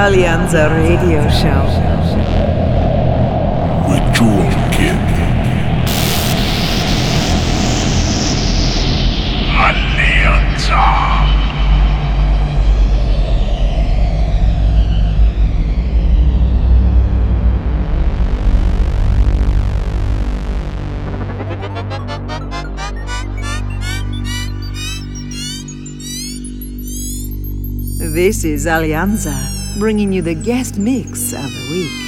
Alleanza Radio Show. Kid. Alleanza. This is Alleanza, bringing you the guest mix of the week.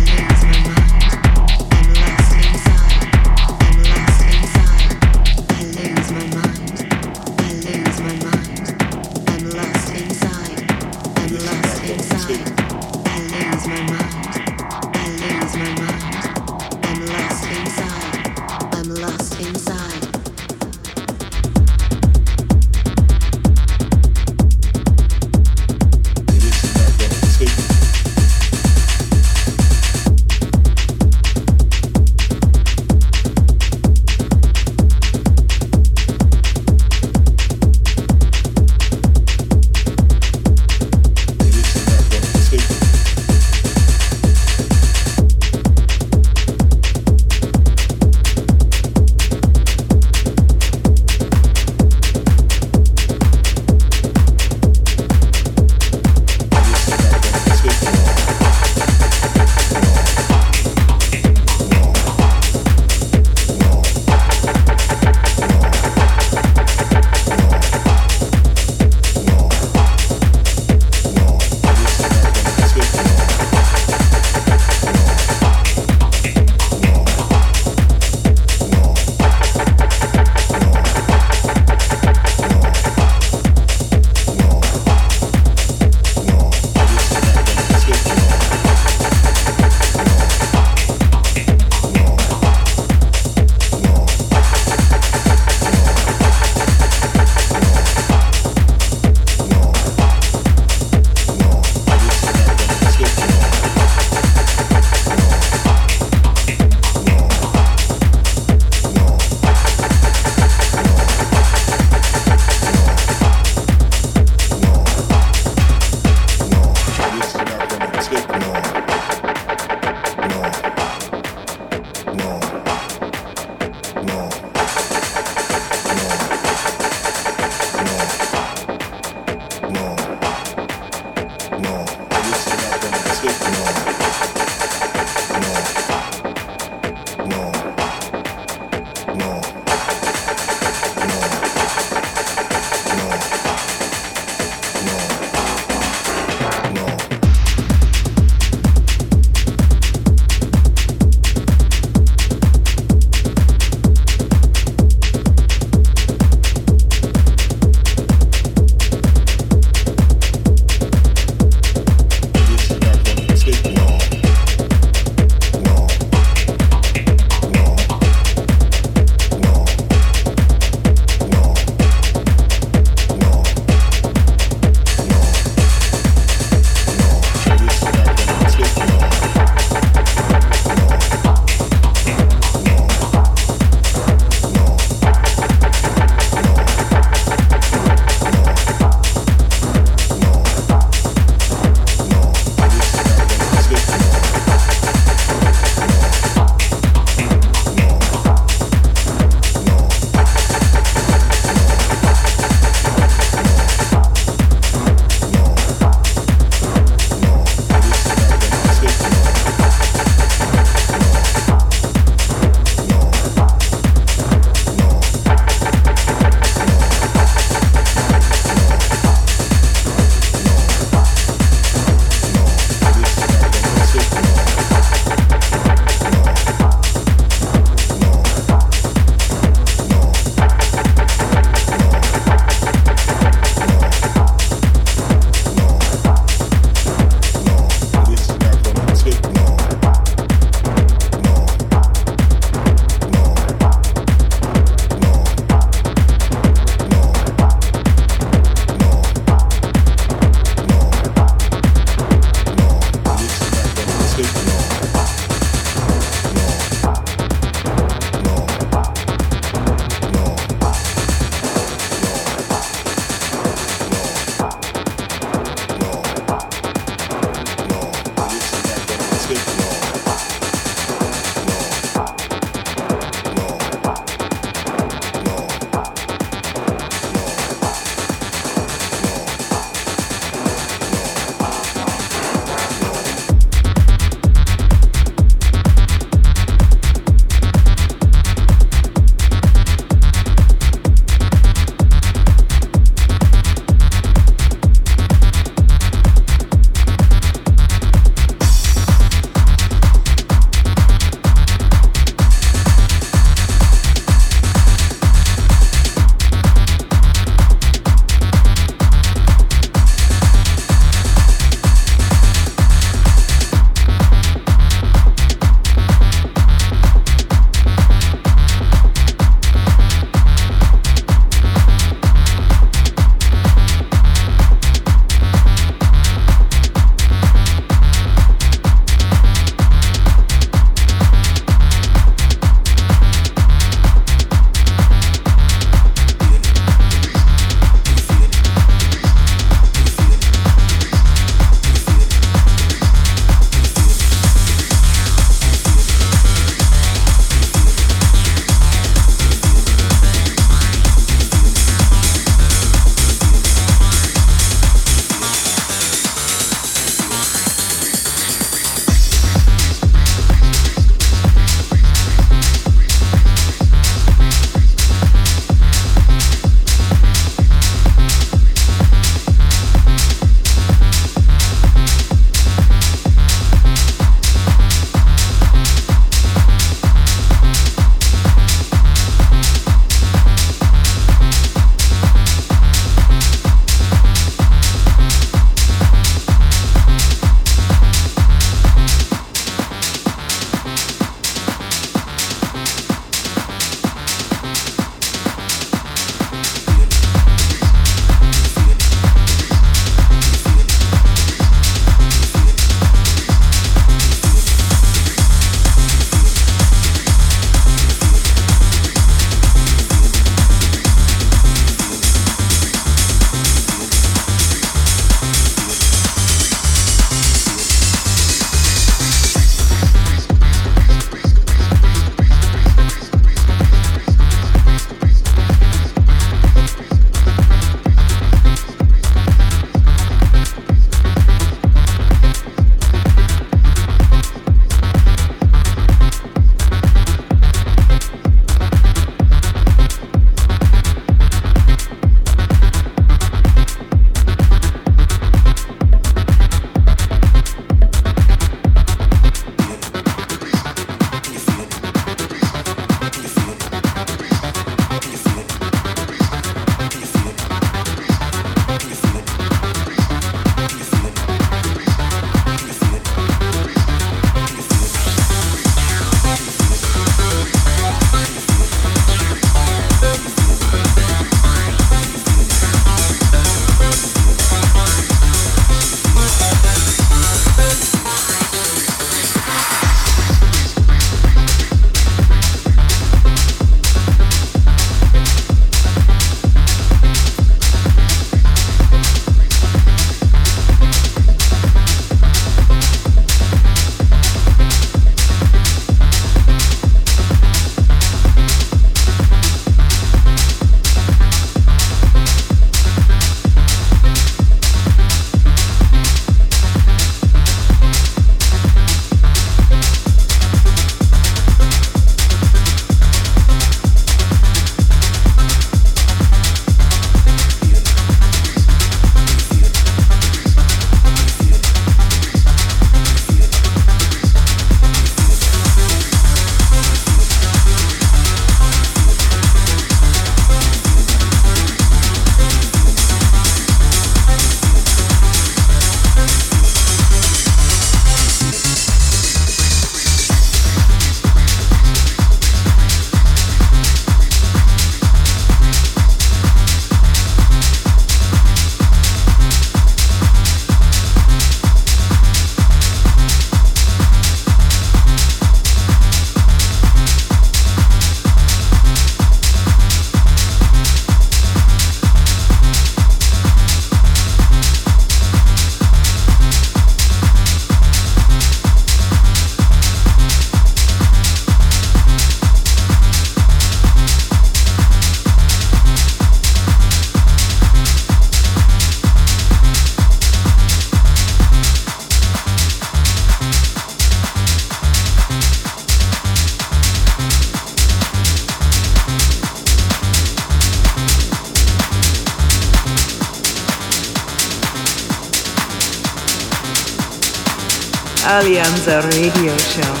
Alleanza Radio Show.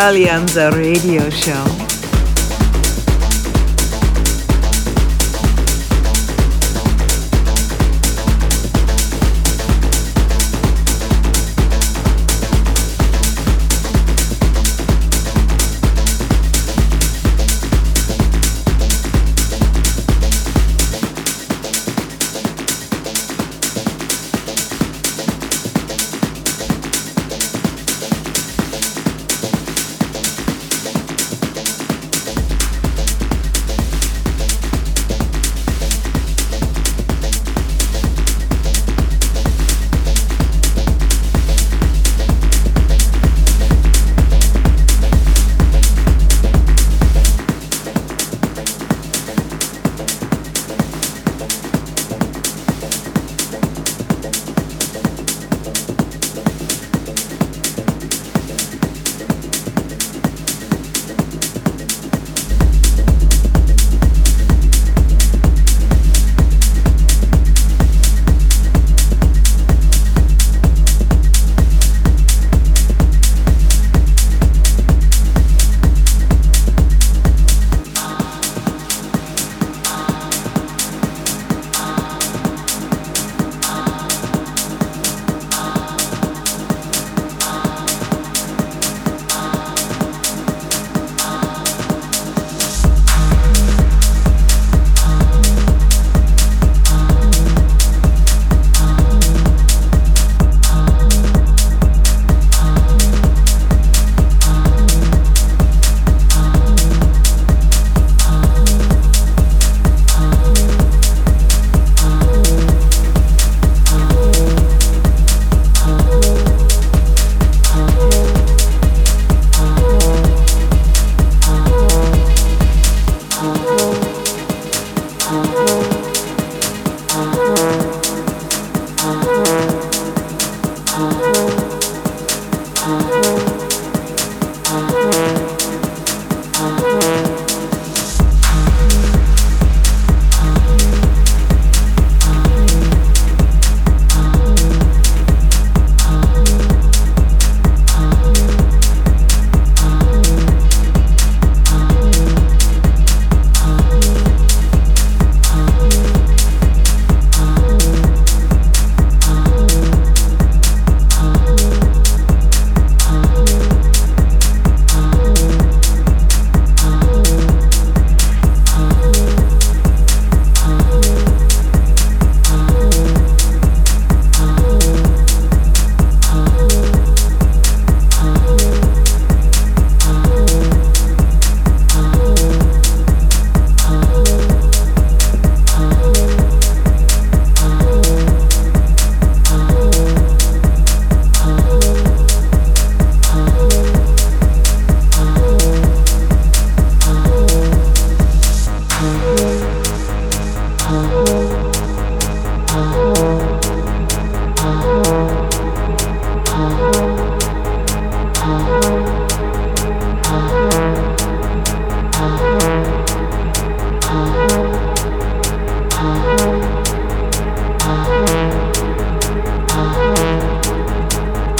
Alleanza Radio Show.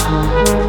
Bye.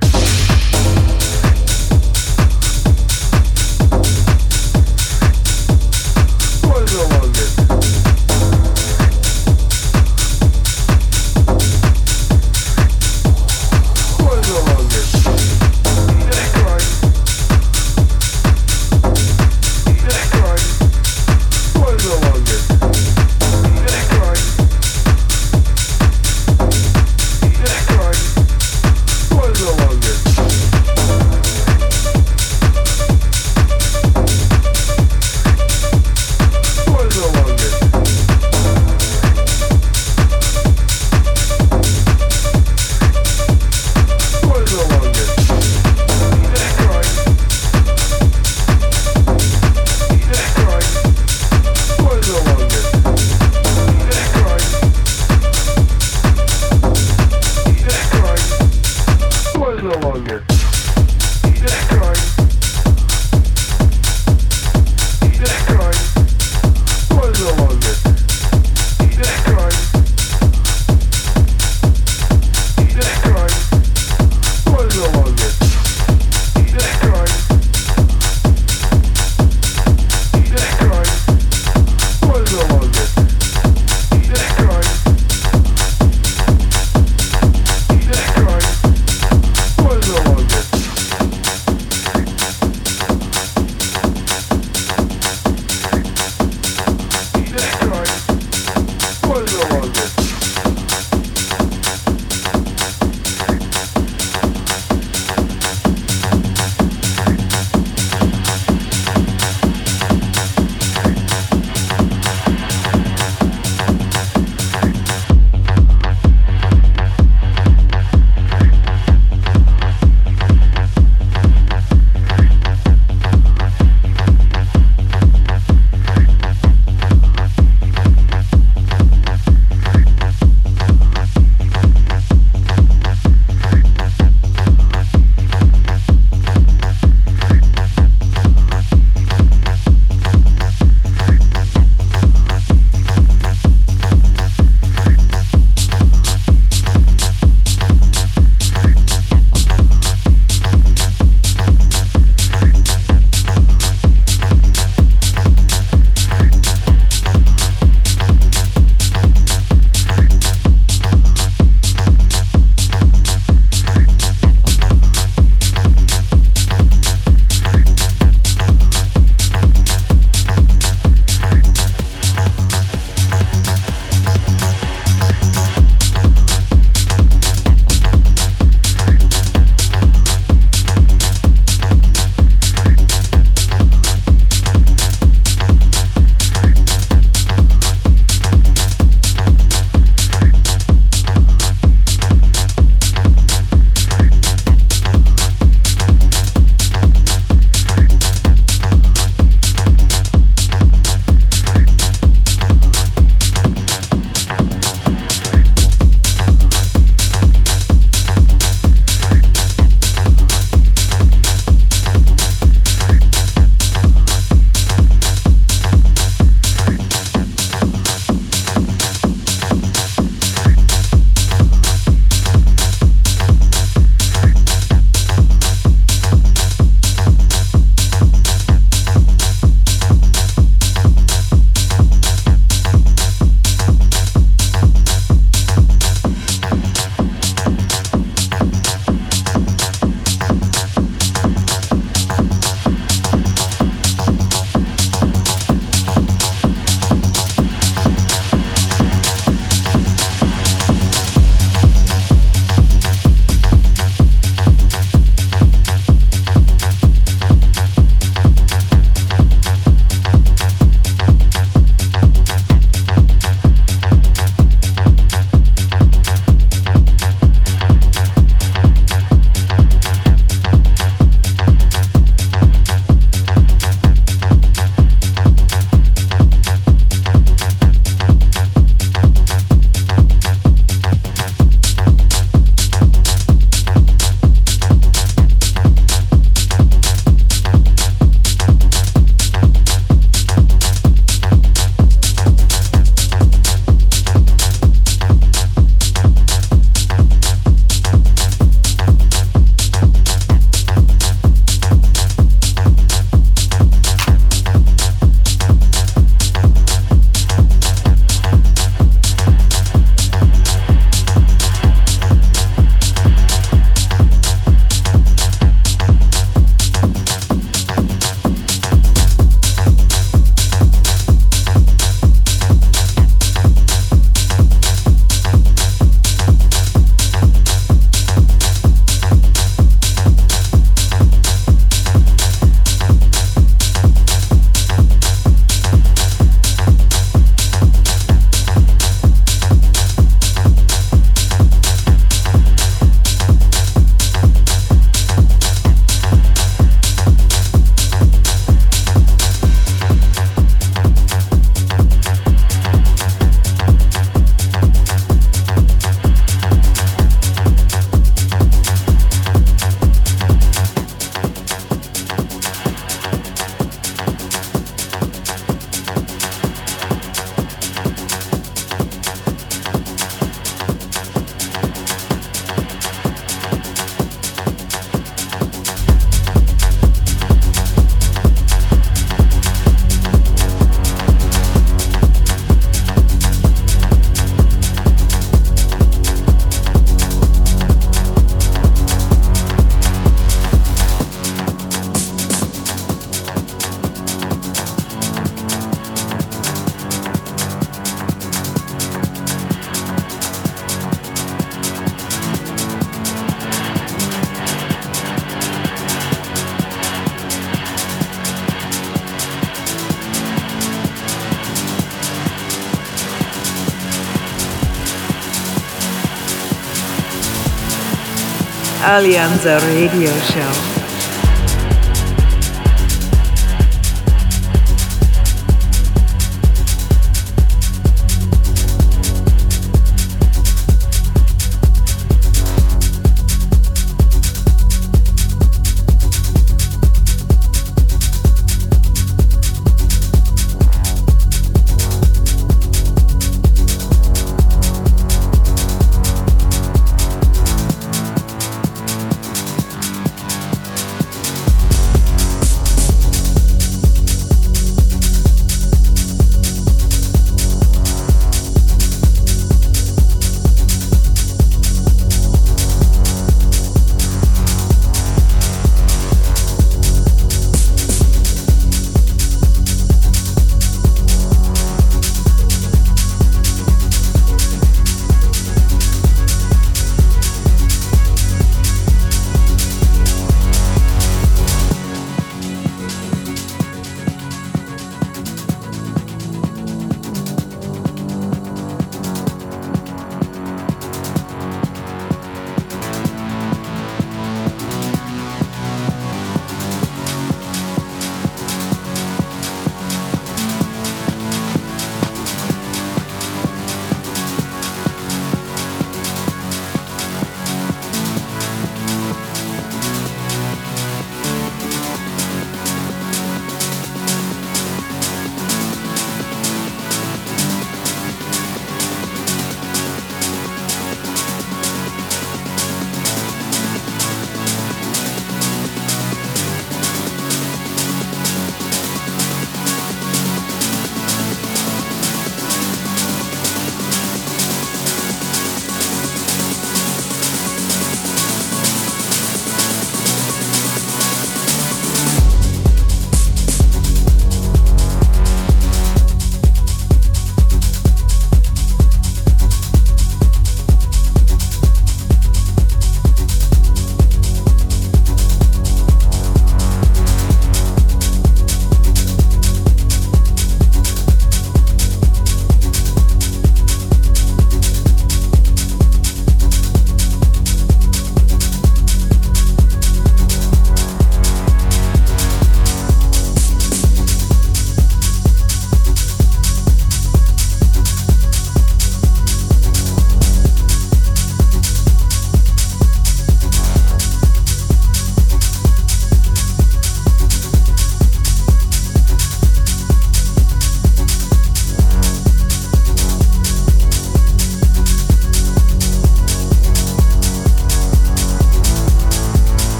Alleanza Radio Show.